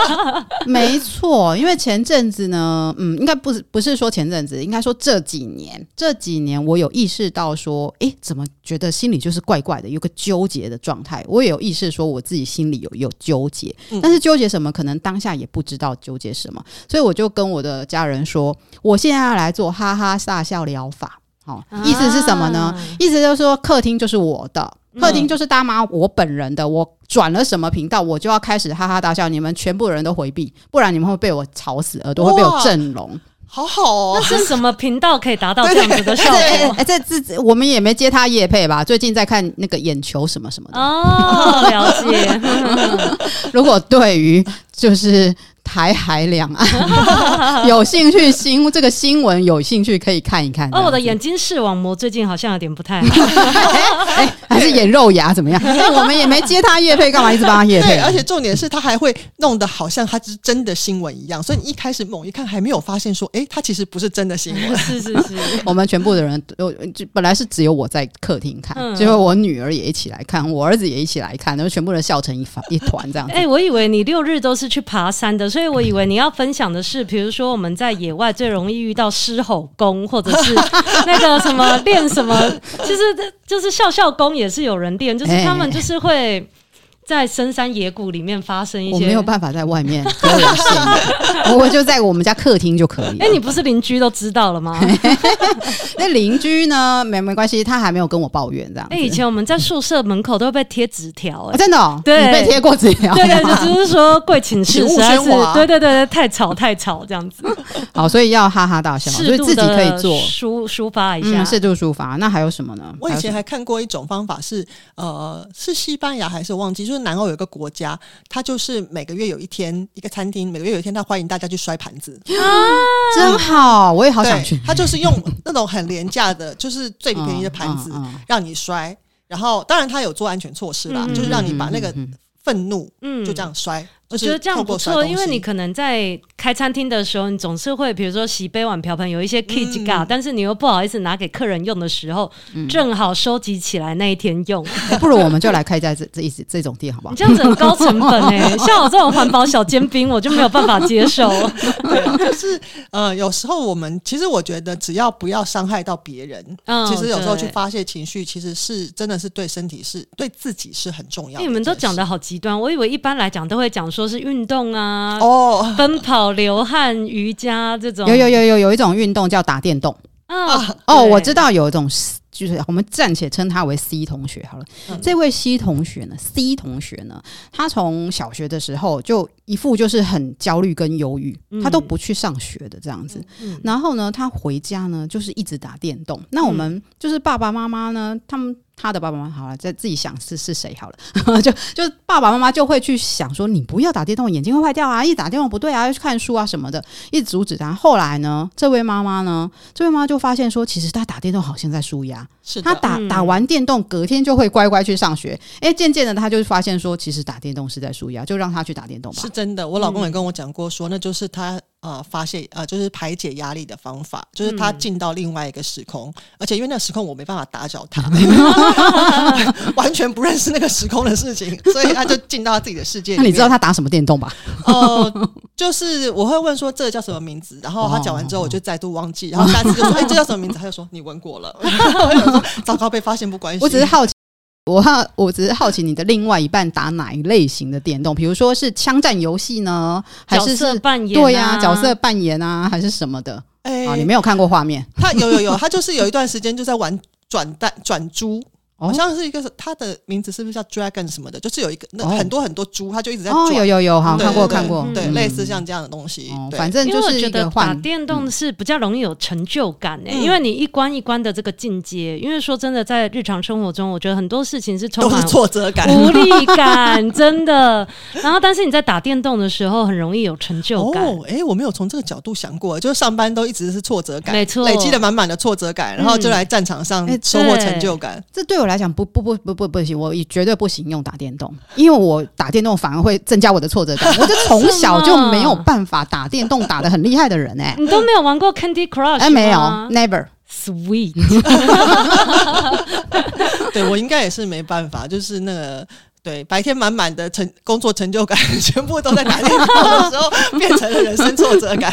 没错，因为前阵子呢，嗯，应该不是不是说前阵子，应该说这几年这几年我有意识到说，哎、欸，怎么觉得心里就是怪怪的，有个纠结的状态。我也有意识说我自己心里有有纠结，但是纠结什么？可能当下。也不知道纠结什么，所以我就跟我的家人说，我现在要来做哈哈大笑疗法。好，意思是什么呢？意思就是说，客厅就是我的，客厅就是大妈我本人的。我转了什么频道，我就要开始哈哈大笑，你们全部人都回避，不然你们会被我吵死，耳朵会被我震聋。好好哦，那是什么频道可以达到这样子的效果？哎，这这我们也没接他夜配吧？最近在看那个眼球什么什么的哦，了解。如果对于就是。台海两岸 有兴趣新这个新闻有兴趣可以看一看。哦，我的眼睛视网膜最近好像有点不太好，哎，还是眼肉芽怎么样？我们也没接他叶配，干嘛一直帮他叶配？而且重点是他还会弄得好像他是真的新闻一样，所以你一开始猛一看还没有发现说，哎，他其实不是真的新闻。是是是，我们全部的人都就本来是只有我在客厅看，结果我女儿也一起来看，我儿子也一起来看，然后全部人笑成一团一团这样。哎，我以为你六日都是去爬山的。所以我以为你要分享的是，比如说我们在野外最容易遇到狮吼功，或者是那个什么练什么，其实就是笑笑功也是有人练，就是他们就是会。在深山野谷里面发生一些，我没有办法在外面 我就在我们家客厅就可以。哎、欸，你不是邻居都知道了吗？那邻居呢？没没关系，他还没有跟我抱怨这样。哎、欸，以前我们在宿舍门口都会被贴纸条，哎、啊，真的、哦，对，你被贴过纸条，对对，就是说贵寝室 实在是，对对对对，太吵太吵这样子。好，所以要哈哈大笑，所以自己可以做抒抒发一下，适度抒发。那还有什么呢？我以前还看过一种方法是，呃，是西班牙还是忘记？就是南欧有一个国家，它就是每个月有一天一个餐厅，每个月有一天他欢迎大家去摔盘子啊，真好，我也好想去。他就是用那种很廉价的，就是最便宜的盘子让你摔，然后当然他有做安全措施啦，就是让你把那个愤怒嗯就这样摔。我觉得这样不错，因为你可能在开餐厅的时候，你总是会比如说洗杯碗瓢盆有一些 key 嘎，但是你又不好意思拿给客人用的时候，正好收集起来那一天用。不如我们就来开在这这一这种店好不好？你这样子很高成本哎，像我这种环保小尖兵，我就没有办法接受。对，就是呃，有时候我们其实我觉得只要不要伤害到别人，其实有时候去发泄情绪，其实是真的是对身体是对自己是很重要的。你们都讲的好极端，我以为一般来讲都会讲说。都是运动啊，哦，奔跑、流汗、瑜伽这种。有有有有有一种运动叫打电动。啊，哦，我知道有一种就是我们暂且称他为 C 同学好了。嗯、这位 C 同学呢，C 同学呢，他从小学的时候就一副就是很焦虑跟忧郁，他都不去上学的这样子。然后呢，他回家呢就是一直打电动。那我们就是爸爸妈妈呢，他们。他的爸爸妈妈好了，再自己想是是谁好了，就就爸爸妈妈就会去想说，你不要打电动，眼睛会坏掉啊！一打电动不对啊，要去看书啊什么的，一直阻止他。后来呢，这位妈妈呢，这位妈妈就发现说，其实他打电动好像在舒压，是的他打打完电动，隔天就会乖乖去上学。哎、嗯，渐渐的，他就发现说，其实打电动是在舒压，就让他去打电动吧。是真的，我老公也跟我讲过说，说、嗯、那就是他。呃，发泄呃，就是排解压力的方法，就是他进到另外一个时空，嗯、而且因为那个时空我没办法打搅他，完全不认识那个时空的事情，所以他就进到他自己的世界里。那你知道他打什么电动吧？哦、呃，就是我会问说这个叫什么名字，然后他讲完之后我就再度忘记，然后下次就说 哎、欸，这叫什么名字？他就说你闻过了，我想说糟糕被发现不关系。我只是好奇。我好，我只是好奇你的另外一半打哪一类型的电动？比如说是枪战游戏呢，还是是扮演？对呀，角色扮演啊，还是什么的？哎，啊，你没有看过画面？他有有有，他就是有一段时间就在玩转蛋转珠。好像是一个，他的名字是不是叫 Dragon 什么的？就是有一个那很多很多猪，他就一直在哦。有有有，好看过看过，对，类似像这样的东西。反正就是觉得打电动是比较容易有成就感诶，因为你一关一关的这个进阶。因为说真的，在日常生活中，我觉得很多事情是充满挫折感、无力感，真的。然后，但是你在打电动的时候，很容易有成就感。哦，哎，我没有从这个角度想过，就是上班都一直是挫折感，没错，累积了满满的挫折感，然后就来战场上收获成就感。这对我来讲，不不不不。不不行，我也绝对不行用打电动，因为我打电动反而会增加我的挫折感。我就从 小就没有办法打电动打的很厉害的人哎、欸，你都没有玩过 Candy Crush？哎，没有，Never。Sweet，对我应该也是没办法，就是那个。对，白天满满的成工作成就感，全部都在打电话的时候，变成了人生挫折感，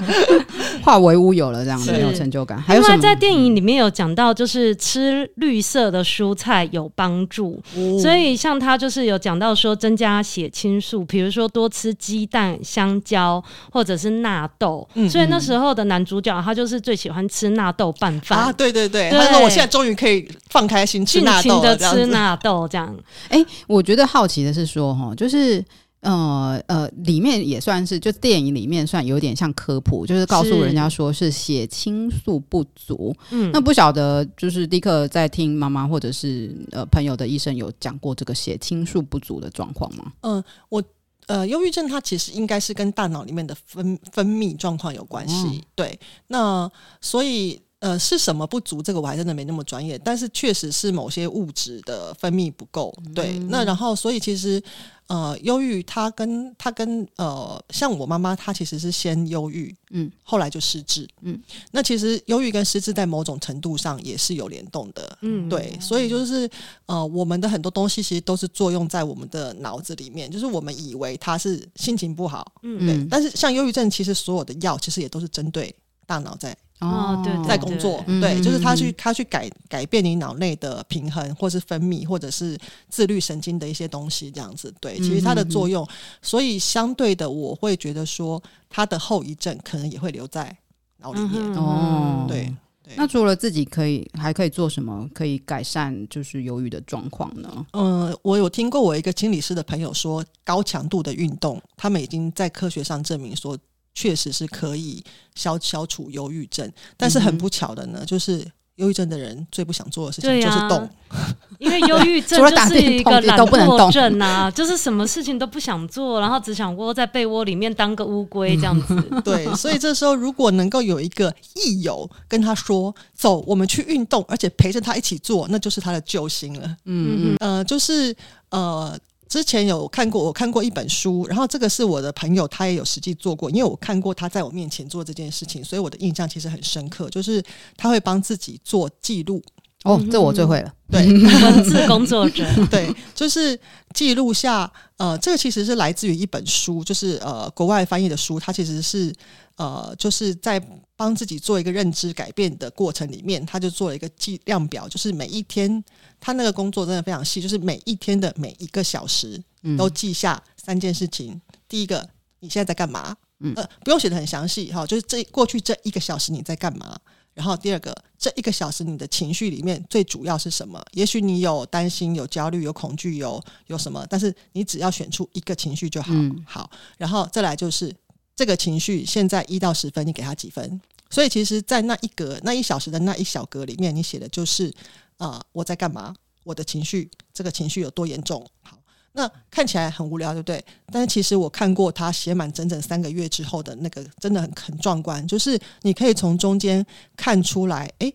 化为乌有了，这样子没有成就感。还有什么？在电影里面有讲到，就是吃绿色的蔬菜有帮助，哦、所以像他就是有讲到说增加血清素，比如说多吃鸡蛋、香蕉或者是纳豆。嗯、所以那时候的男主角他就是最喜欢吃纳豆拌饭啊，对对对，对他说我现在终于可以放开心吃纳豆了，尽情的吃纳豆这样。哎，我觉得好奇的是说，哈，就是呃呃，里面也算是，就电影里面算有点像科普，就是告诉人家说是血清素不足。嗯，那不晓得，就是立刻在听妈妈或者是呃朋友的医生有讲过这个血清素不足的状况吗？嗯，我呃，忧郁症它其实应该是跟大脑里面的分分泌状况有关系。嗯、对，那所以。呃，是什么不足？这个我还真的没那么专业，但是确实是某些物质的分泌不够。对，嗯、那然后所以其实呃，忧郁它跟它跟呃，像我妈妈，她其实是先忧郁，嗯，后来就失智，嗯，那其实忧郁跟失智在某种程度上也是有联动的，嗯，对，所以就是呃，我们的很多东西其实都是作用在我们的脑子里面，就是我们以为他是心情不好，嗯，对，但是像忧郁症，其实所有的药其实也都是针对大脑在。哦，对，在工作，对，就是他去他去改改变你脑内的平衡，或是分泌，或者是自律神经的一些东西，这样子。对，其实它的作用，所以相对的，我会觉得说，它的后遗症可能也会留在脑里面。哦，对。那除了自己可以，还可以做什么可以改善就是忧郁的状况呢？嗯，我有听过我一个心理师的朋友说，高强度的运动，他们已经在科学上证明说。确实是可以消消除忧郁症，但是很不巧的呢，嗯、就是忧郁症的人最不想做的事情就是动，啊、因为忧郁 症就是一个懒惰症啊，就是什么事情都不想做，然后只想窝在被窝里面当个乌龟这样子。嗯、对，所以这时候如果能够有一个益友跟他说：“走，我们去运动，而且陪着他一起做，那就是他的救星了。”嗯嗯，呃，就是呃。之前有看过，我看过一本书，然后这个是我的朋友，他也有实际做过，因为我看过他在我面前做这件事情，所以我的印象其实很深刻。就是他会帮自己做记录，哦，这我最会了，对，文字工作者，对，就是记录下，呃，这个其实是来自于一本书，就是呃国外翻译的书，它其实是呃就是在帮自己做一个认知改变的过程里面，他就做了一个计量表，就是每一天。他那个工作真的非常细，就是每一天的每一个小时都记下三件事情。嗯、第一个，你现在在干嘛？嗯、呃，不用写的很详细哈，就是这过去这一个小时你在干嘛？然后第二个，这一个小时你的情绪里面最主要是什么？也许你有担心、有焦虑、有恐惧、有有什么，但是你只要选出一个情绪就好。嗯、好，然后再来就是这个情绪，现在一到十分，你给他几分？所以其实，在那一格、那一小时的那一小格里面，你写的就是啊、呃，我在干嘛？我的情绪，这个情绪有多严重？好。那看起来很无聊，对不对？但是其实我看过他写满整整三个月之后的那个，真的很很壮观。就是你可以从中间看出来，诶，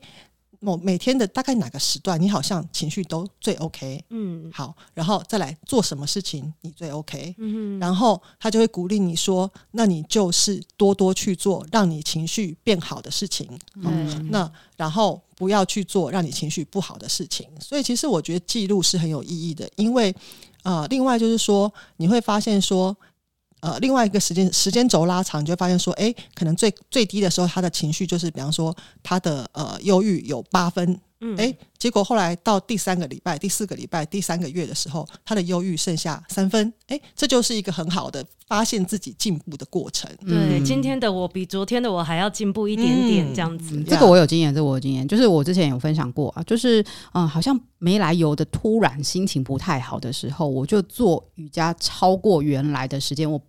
某每天的大概哪个时段，你好像情绪都最 OK。嗯，好，然后再来做什么事情你最 OK。嗯，然后他就会鼓励你说，那你就是多多去做让你情绪变好的事情。嗯，那然后不要去做让你情绪不好的事情。所以其实我觉得记录是很有意义的，因为。啊，另外就是说，你会发现说，呃，另外一个时间时间轴拉长，你就会发现说，诶，可能最最低的时候，他的情绪就是，比方说，他的呃忧郁有八分。嗯，哎，结果后来到第三个礼拜、第四个礼拜、第三个月的时候，他的忧郁剩下三分，哎，这就是一个很好的发现自己进步的过程。对，嗯、今天的我比昨天的我还要进步一点点，这样子。嗯、这个我有经验，这个、我有经验，就是我之前有分享过啊，就是嗯、呃，好像没来由的突然心情不太好的时候，我就做瑜伽超过原来的时间，我。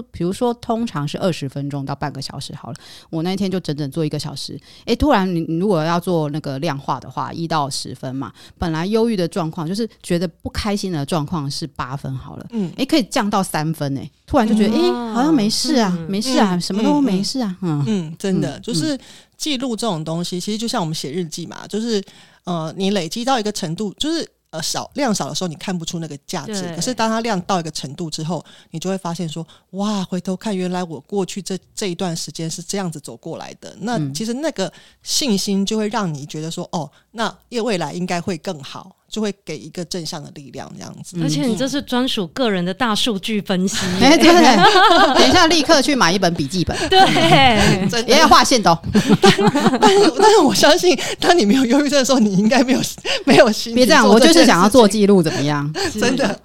突，比如说，通常是二十分钟到半个小时好了。我那一天就整整做一个小时。诶，突然你如果要做那个量化的话，一到十分嘛。本来忧郁的状况就是觉得不开心的状况是八分好了。嗯，诶，可以降到三分诶。突然就觉得，诶、嗯，好像没事啊，嗯、没事啊，嗯、什么都没事啊。嗯嗯，真的就是记录这种东西，其实就像我们写日记嘛，就是呃，你累积到一个程度，就是。呃，少量少的时候，你看不出那个价值。可是当它量到一个程度之后，你就会发现说，哇，回头看，原来我过去这这一段时间是这样子走过来的。那其实那个信心就会让你觉得说，哦，那因为未来应该会更好。就会给一个正向的力量，这样子。而且你这是专属个人的大数据分析，哎，对，等一下立刻去买一本笔记本，对，也要划线的。但是，但是我相信，当你没有忧郁症的时候，你应该没有没有心。别这样，我就是想要做记录，怎么样？真的。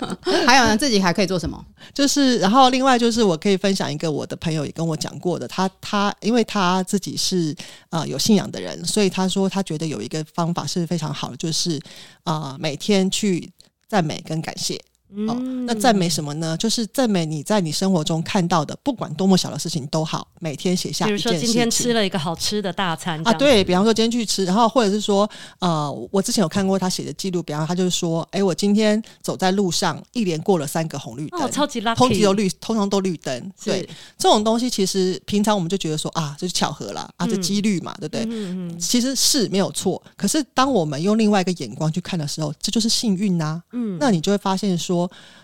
还有呢，自己还可以做什么？就是，然后另外就是，我可以分享一个我的朋友也跟我讲过的，他他因为他自己是啊、呃、有信仰的人，所以他说他觉得有一个方法是非常好的，就是啊。呃每天去赞美跟感谢。哦，那赞美什么呢？就是赞美你在你生活中看到的，不管多么小的事情都好，每天写下一件事情。比如说今天吃了一个好吃的大餐啊，对，比方说今天去吃，然后或者是说，呃，我之前有看过他写的记录，比方他就是说，哎、欸，我今天走在路上，一连过了三个红绿灯，哦，超级 lucky，通缉都绿，通常都绿灯。对，这种东西其实平常我们就觉得说啊，这是巧合啦，啊，这几率嘛，对不对？嗯嗯嗯，其实是没有错。可是当我们用另外一个眼光去看的时候，这就是幸运呐、啊。嗯，那你就会发现说。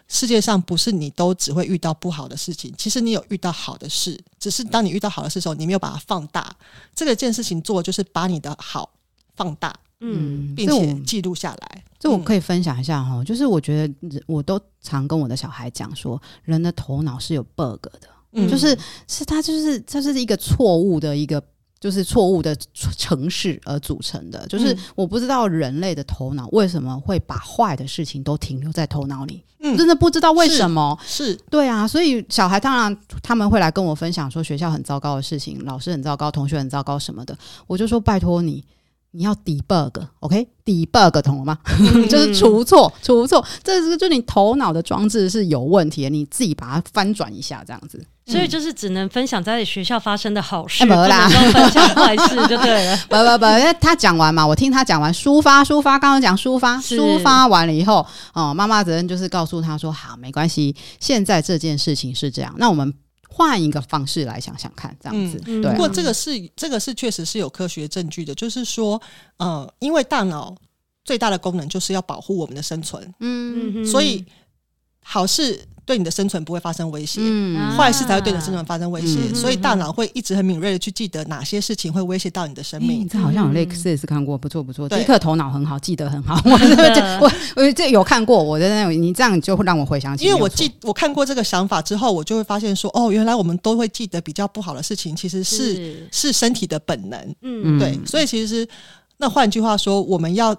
世界上不是你都只会遇到不好的事情，其实你有遇到好的事，只是当你遇到好的事的时候，你没有把它放大。这个件事情做就是把你的好放大，嗯，并且记录下来。这我可以分享一下哈，就是我觉得我都常跟我的小孩讲说，人的头脑是有 bug 的，嗯，就是是他就是它是一个错误的一个。就是错误的城市而组成的，就是我不知道人类的头脑为什么会把坏的事情都停留在头脑里，嗯，真的不知道为什么。是，是对啊，所以小孩当然他们会来跟我分享说学校很糟糕的事情，老师很糟糕，同学很糟糕什么的，我就说拜托你。你要 debug，OK？debug 懂了吗？嗯、就是除错，除错，这是就你头脑的装置是有问题的，你自己把它翻转一下，这样子。所以就是只能分享在学校发生的好事，不能分享坏事就对了。不不不，因为他讲完嘛，我听他讲完，抒发抒发，刚刚讲抒发，抒发完了以后，哦，妈妈责任就是告诉他说，好，没关系，现在这件事情是这样，那我们。换一个方式来想想看，这样子。嗯、对、啊，不过这个是这个是确实是有科学证据的，就是说，呃，因为大脑最大的功能就是要保护我们的生存，嗯，所以好事。对你的生存不会发生威胁，嗯，坏事才会对你的生存发生威胁，嗯、所以大脑会一直很敏锐的去记得哪些事情会威胁到你的生命。欸、这好像有类似也是看过，不错不错，杰克头脑很好，记得很好。我这我我这有看过，我的那种，你这样就会让我回想起，因为我记我看过这个想法之后，我就会发现说，哦，原来我们都会记得比较不好的事情，其实是是，是身体的本能，嗯，对，所以其实那换句话说，我们要。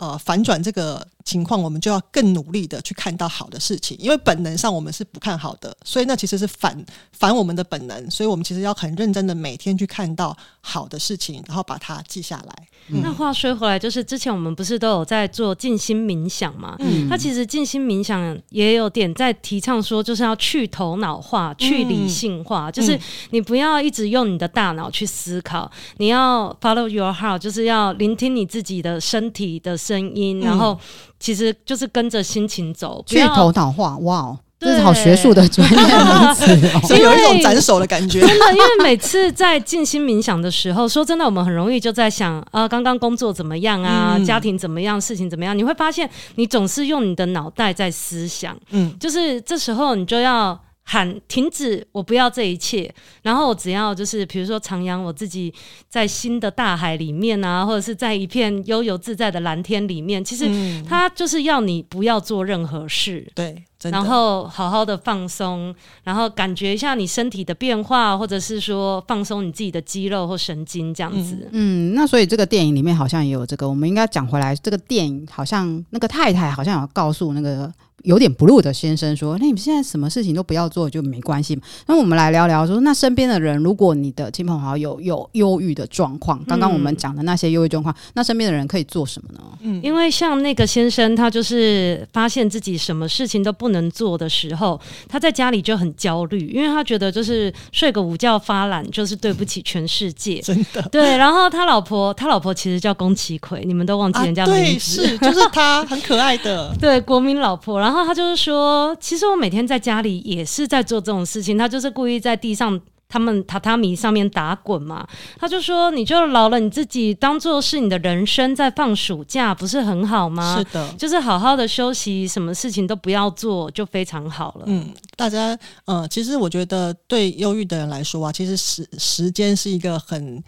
呃，反转这个情况，我们就要更努力的去看到好的事情，因为本能上我们是不看好的，所以那其实是反反我们的本能，所以我们其实要很认真的每天去看到好的事情，然后把它记下来。嗯、那话说回来，就是之前我们不是都有在做静心冥想嘛？嗯，它其实静心冥想也有点在提倡说，就是要去头脑化、去理性化，嗯、就是你不要一直用你的大脑去思考，你要 follow your heart，就是要聆听你自己的身体的声音，嗯、然后其实就是跟着心情走，去头脑化。哇哦！这是好学术的专业名词哦，所 以有一种斩首的感觉。真的，因为每次在静心冥想的时候，说真的，我们很容易就在想啊，刚刚工作怎么样啊，嗯、家庭怎么样，事情怎么样？你会发现，你总是用你的脑袋在思想。嗯，就是这时候你就要喊停止，我不要这一切，然后我只要就是比如说徜徉我自己在新的大海里面啊，或者是在一片悠游自在的蓝天里面。其实他就是要你不要做任何事。对。然后好好的放松，然后感觉一下你身体的变化，或者是说放松你自己的肌肉或神经这样子。嗯，嗯，那所以这个电影里面好像也有这个，我们应该讲回来，这个电影好像那个太太好像有告诉那个。有点 blue 的先生说：“那你们现在什么事情都不要做就没关系嘛。”那我们来聊聊说，那身边的人，如果你的亲朋好友有忧郁的状况，刚刚我们讲的那些忧郁状况，那身边的人可以做什么呢？嗯，因为像那个先生，他就是发现自己什么事情都不能做的时候，他在家里就很焦虑，因为他觉得就是睡个午觉发懒就是对不起全世界，真的。对，然后他老婆，他老婆其实叫宫崎葵，你们都忘记人家名字，啊、对，是就是他，很可爱的，对，国民老婆。然后他就是说，其实我每天在家里也是在做这种事情。他就是故意在地上，他们榻榻米上面打滚嘛。他就说，你就饶了你自己，当做是你的人生在放暑假，不是很好吗？是的，就是好好的休息，什么事情都不要做，就非常好了。嗯，大家，嗯、呃，其实我觉得对忧郁的人来说啊，其实时时间是一个很，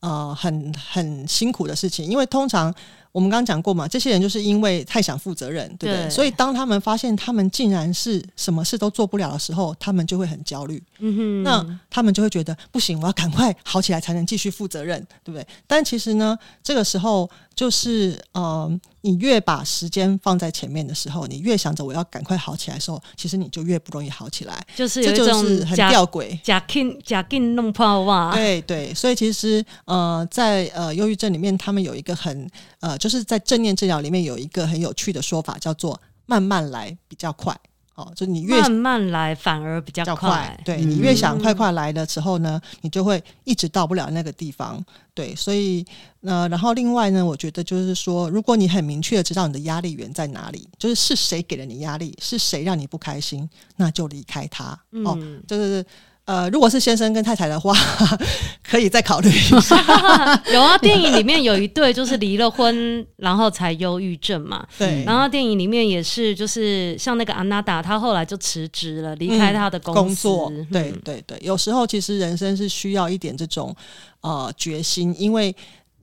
呃，很很辛苦的事情，因为通常。我们刚刚讲过嘛，这些人就是因为太想负责任，对不对？对。所以当他们发现他们竟然是什么事都做不了的时候，他们就会很焦虑。嗯哼。那他们就会觉得不行，我要赶快好起来才能继续负责任，对不对？但其实呢，这个时候就是呃，你越把时间放在前面的时候，你越想着我要赶快好起来的时候，其实你就越不容易好起来。就是这就是很吊诡，假劲假劲弄破哇。对对，所以其实呃，在呃忧郁症里面，他们有一个很呃。就是在正念治疗里面有一个很有趣的说法，叫做“慢慢来比较快”。哦，就你越慢慢来反而比较快。快对，你越想快快来的时候呢，嗯、你就会一直到不了那个地方。对，所以呃，然后另外呢，我觉得就是说，如果你很明确的知道你的压力源在哪里，就是是谁给了你压力，是谁让你不开心，那就离开他。嗯、哦，就是。呃，如果是先生跟太太的话，可以再考虑一下。有啊，电影里面有一对就是离了婚，然后才忧郁症嘛。对。然后电影里面也是，就是像那个安娜达，她后来就辞职了，离开她的。工作。对对对，有时候其实人生是需要一点这种呃决心，因为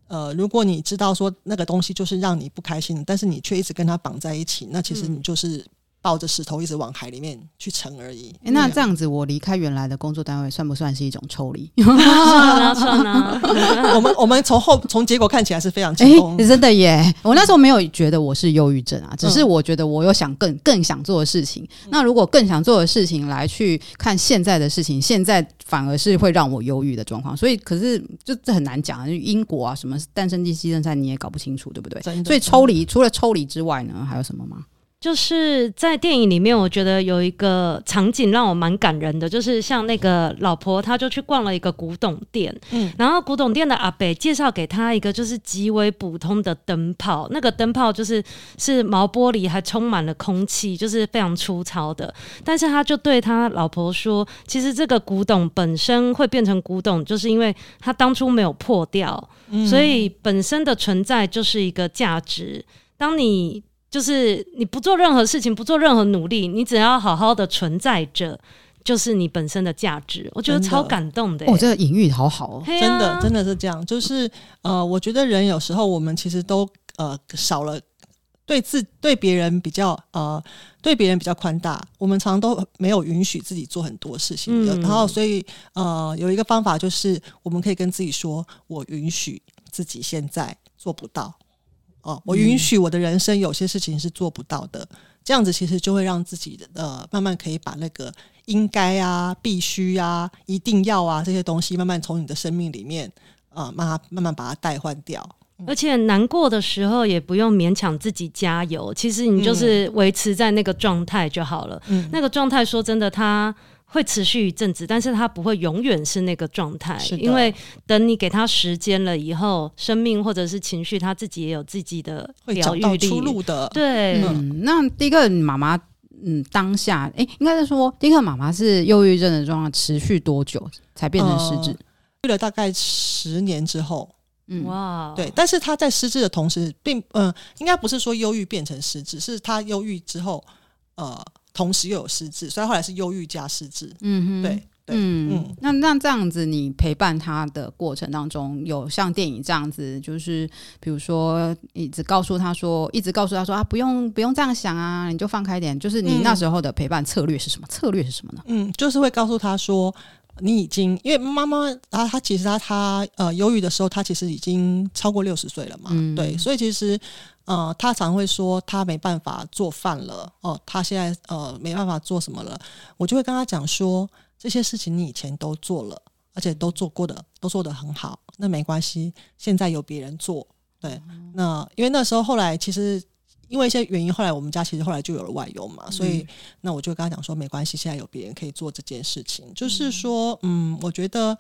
呃，如果你知道说那个东西就是让你不开心，但是你却一直跟他绑在一起，那其实你就是。抱着石头一直往海里面去沉而已。欸、那这样子，我离开原来的工作单位，算不算是一种抽离？算啊，算啊。我们我们从后从结果看起来是非常成功。欸，真的耶！我那时候没有觉得我是忧郁症啊，只是我觉得我有想更更想做的事情。嗯、那如果更想做的事情来去看现在的事情，现在反而是会让我忧郁的状况。所以，可是就这很难讲啊，因果啊，什么诞生地牺牲赛你也搞不清楚，对不对？所以抽离除了抽离之外呢，还有什么吗？就是在电影里面，我觉得有一个场景让我蛮感人的，就是像那个老婆，她就去逛了一个古董店，嗯，然后古董店的阿北介绍给她一个就是极为普通的灯泡，那个灯泡就是是毛玻璃，还充满了空气，就是非常粗糙的。但是他就对他老婆说，其实这个古董本身会变成古董，就是因为它当初没有破掉，嗯，所以本身的存在就是一个价值。当你就是你不做任何事情，不做任何努力，你只要好好的存在着，就是你本身的价值。我觉得超感动的，的，哦，这个隐喻好好哦，真的真的是这样。就是呃，我觉得人有时候我们其实都呃少了对自对别人比较呃对别人比较宽大，我们常常都没有允许自己做很多事情。嗯，然后所以呃有一个方法就是我们可以跟自己说，我允许自己现在做不到。哦，我允许我的人生有些事情是做不到的，嗯、这样子其实就会让自己的呃慢慢可以把那个应该啊、必须啊、一定要啊这些东西慢慢从你的生命里面啊、呃、慢慢慢慢把它代换掉。而且难过的时候也不用勉强自己加油，其实你就是维持在那个状态就好了。嗯，那个状态说真的，它会持续一阵子，但是它不会永远是那个状态，因为等你给他时间了以后，生命或者是情绪，他自己也有自己的疗愈力。出路的。对，嗯，那第一个妈妈，嗯，当下，哎、欸，应该是说，第一个妈妈是忧郁症的状况持续多久才变成失智？去、呃、了大概十年之后。嗯哇，对，但是他在失智的同时，并嗯、呃，应该不是说忧郁变成失智，是他忧郁之后，呃，同时又有失智，所以后来是忧郁加失智。嗯哼，对对嗯嗯，那那这样子，你陪伴他的过程当中，有像电影这样子，就是比如说一直告诉他说，一直告诉他说啊，不用不用这样想啊，你就放开点。就是你那时候的陪伴策略是什么？嗯、策略是什么呢？嗯，就是会告诉他说。你已经，因为妈妈啊，她其实她她呃忧郁的时候，她其实已经超过六十岁了嘛，嗯、对，所以其实呃，他常会说他没办法做饭了哦，他现在呃没办法做什么了，我就会跟他讲说，这些事情你以前都做了，而且都做过的，都做得很好，那没关系，现在有别人做，对，嗯、那因为那时候后来其实。因为一些原因，后来我们家其实后来就有了外佣嘛，所以、嗯、那我就跟他讲说，没关系，现在有别人可以做这件事情。就是说，嗯，我觉得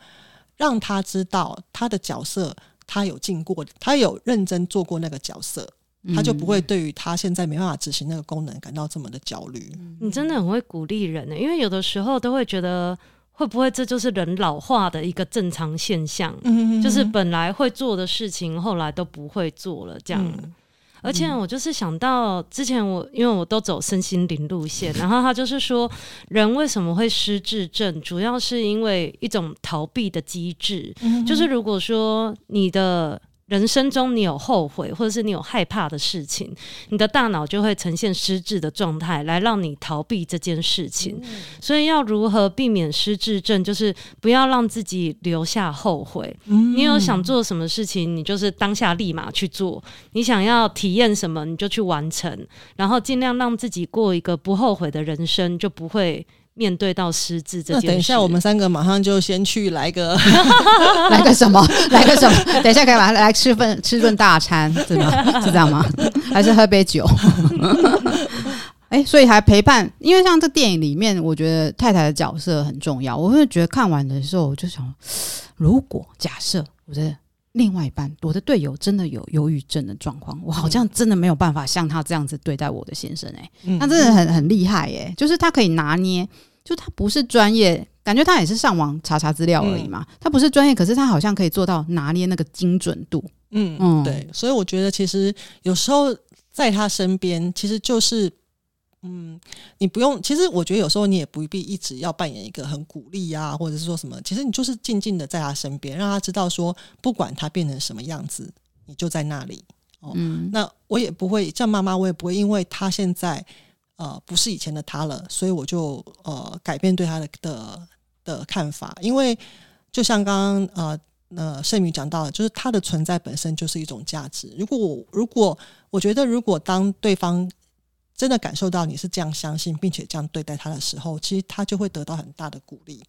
让他知道他的角色，他有进过，他有认真做过那个角色，他就不会对于他现在没办法执行那个功能感到这么的焦虑。你真的很会鼓励人呢，因为有的时候都会觉得，会不会这就是人老化的一个正常现象？嗯，就是本来会做的事情，后来都不会做了，这样。嗯而且我就是想到之前我因为我都走身心灵路线，然后他就是说，人为什么会失智症，主要是因为一种逃避的机制，就是如果说你的。人生中你有后悔，或者是你有害怕的事情，你的大脑就会呈现失智的状态，来让你逃避这件事情。嗯、所以要如何避免失智症，就是不要让自己留下后悔。嗯、你有想做什么事情，你就是当下立马去做；你想要体验什么，你就去完成，然后尽量让自己过一个不后悔的人生，就不会。面对到失智这件事，等一下我们三个马上就先去来个 来个什么，来个什么？等一下可以马上来吃份 吃顿大餐，是吗？是这样吗？还是喝杯酒？哎、欸，所以还陪伴，因为像这电影里面，我觉得太太的角色很重要。我会觉得看完的时候，我就想，如果假设我的另外一半，我的队友真的有忧郁症的状况，我好像真的没有办法像他这样子对待我的先生、欸。哎、嗯，他真的很很厉害、欸，哎，就是他可以拿捏。就他不是专业，感觉他也是上网查查资料而已嘛。嗯、他不是专业，可是他好像可以做到拿捏那个精准度。嗯嗯，对。所以我觉得其实有时候在他身边，其实就是，嗯，你不用。其实我觉得有时候你也不必一直要扮演一个很鼓励啊，或者是说什么。其实你就是静静的在他身边，让他知道说，不管他变成什么样子，你就在那里。哦，嗯、那我也不会像妈妈，我也不会因为他现在。呃，不是以前的他了，所以我就呃改变对他的的的看法，因为就像刚刚呃呃盛宇讲到的，就是他的存在本身就是一种价值。如果我如果我觉得，如果当对方真的感受到你是这样相信，并且这样对待他的时候，其实他就会得到很大的鼓励。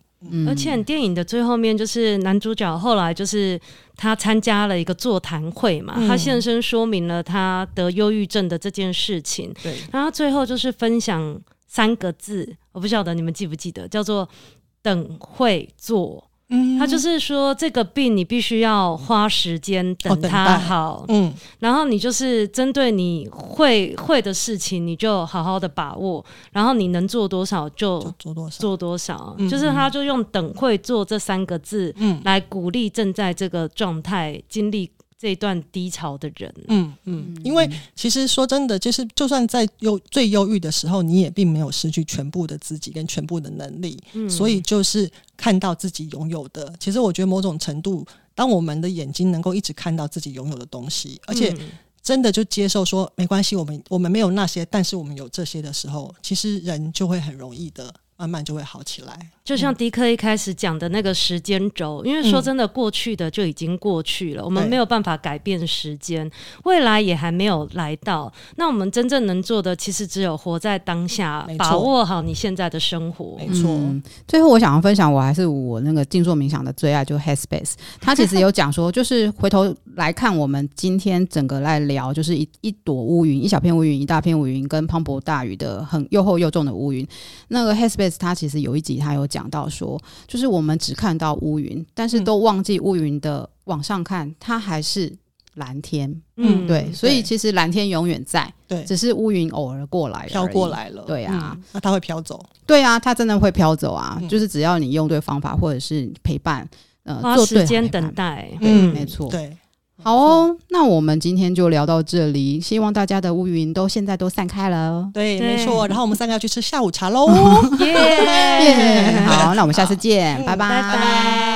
而且电影的最后面，就是男主角后来就是他参加了一个座谈会嘛，嗯、他现身说明了他得忧郁症的这件事情。对，然后最后就是分享三个字，我不晓得你们记不记得，叫做“等会做”。嗯，他就是说，这个病你必须要花时间等它好，嗯，然后你就是针对你会会的事情，你就好好的把握，然后你能做多少就做多少，做多少，就是他就用“等会做”这三个字，嗯，来鼓励正在这个状态经历。这一段低潮的人，嗯嗯，因为其实说真的，就是就算在忧最忧郁的时候，你也并没有失去全部的自己跟全部的能力，嗯，所以就是看到自己拥有的。其实我觉得某种程度，当我们的眼睛能够一直看到自己拥有的东西，而且真的就接受说没关系，我们我们没有那些，但是我们有这些的时候，其实人就会很容易的慢慢就会好起来。就像迪克一开始讲的那个时间轴，因为说真的，过去的就已经过去了，嗯、我们没有办法改变时间，未来也还没有来到。那我们真正能做的，其实只有活在当下，把握好你现在的生活。没错、嗯。最后，我想要分享，我还是我那个静坐冥想的最爱，就 Headspace。他其实有讲说，就是回头来看，我们今天整个来聊，就是一一朵乌云，一小片乌云，一大片乌云，跟磅礴大雨的很又厚又重的乌云。那个 Headspace，他其实有一集他有讲到说，就是我们只看到乌云，但是都忘记乌云的往上看，它还是蓝天。嗯，对，所以其实蓝天永远在，对，只是乌云偶尔过来飘过来了。对啊，嗯、那它会飘走。对啊，它真的会飘走啊！嗯、就是只要你用对方法，或者是陪伴，呃，花时间等待。嗯，没错。对。好哦，那我们今天就聊到这里。希望大家的乌云都现在都散开了。对，没错。然后我们三个要去吃下午茶喽。耶！好，那我们下次见，拜拜。拜拜。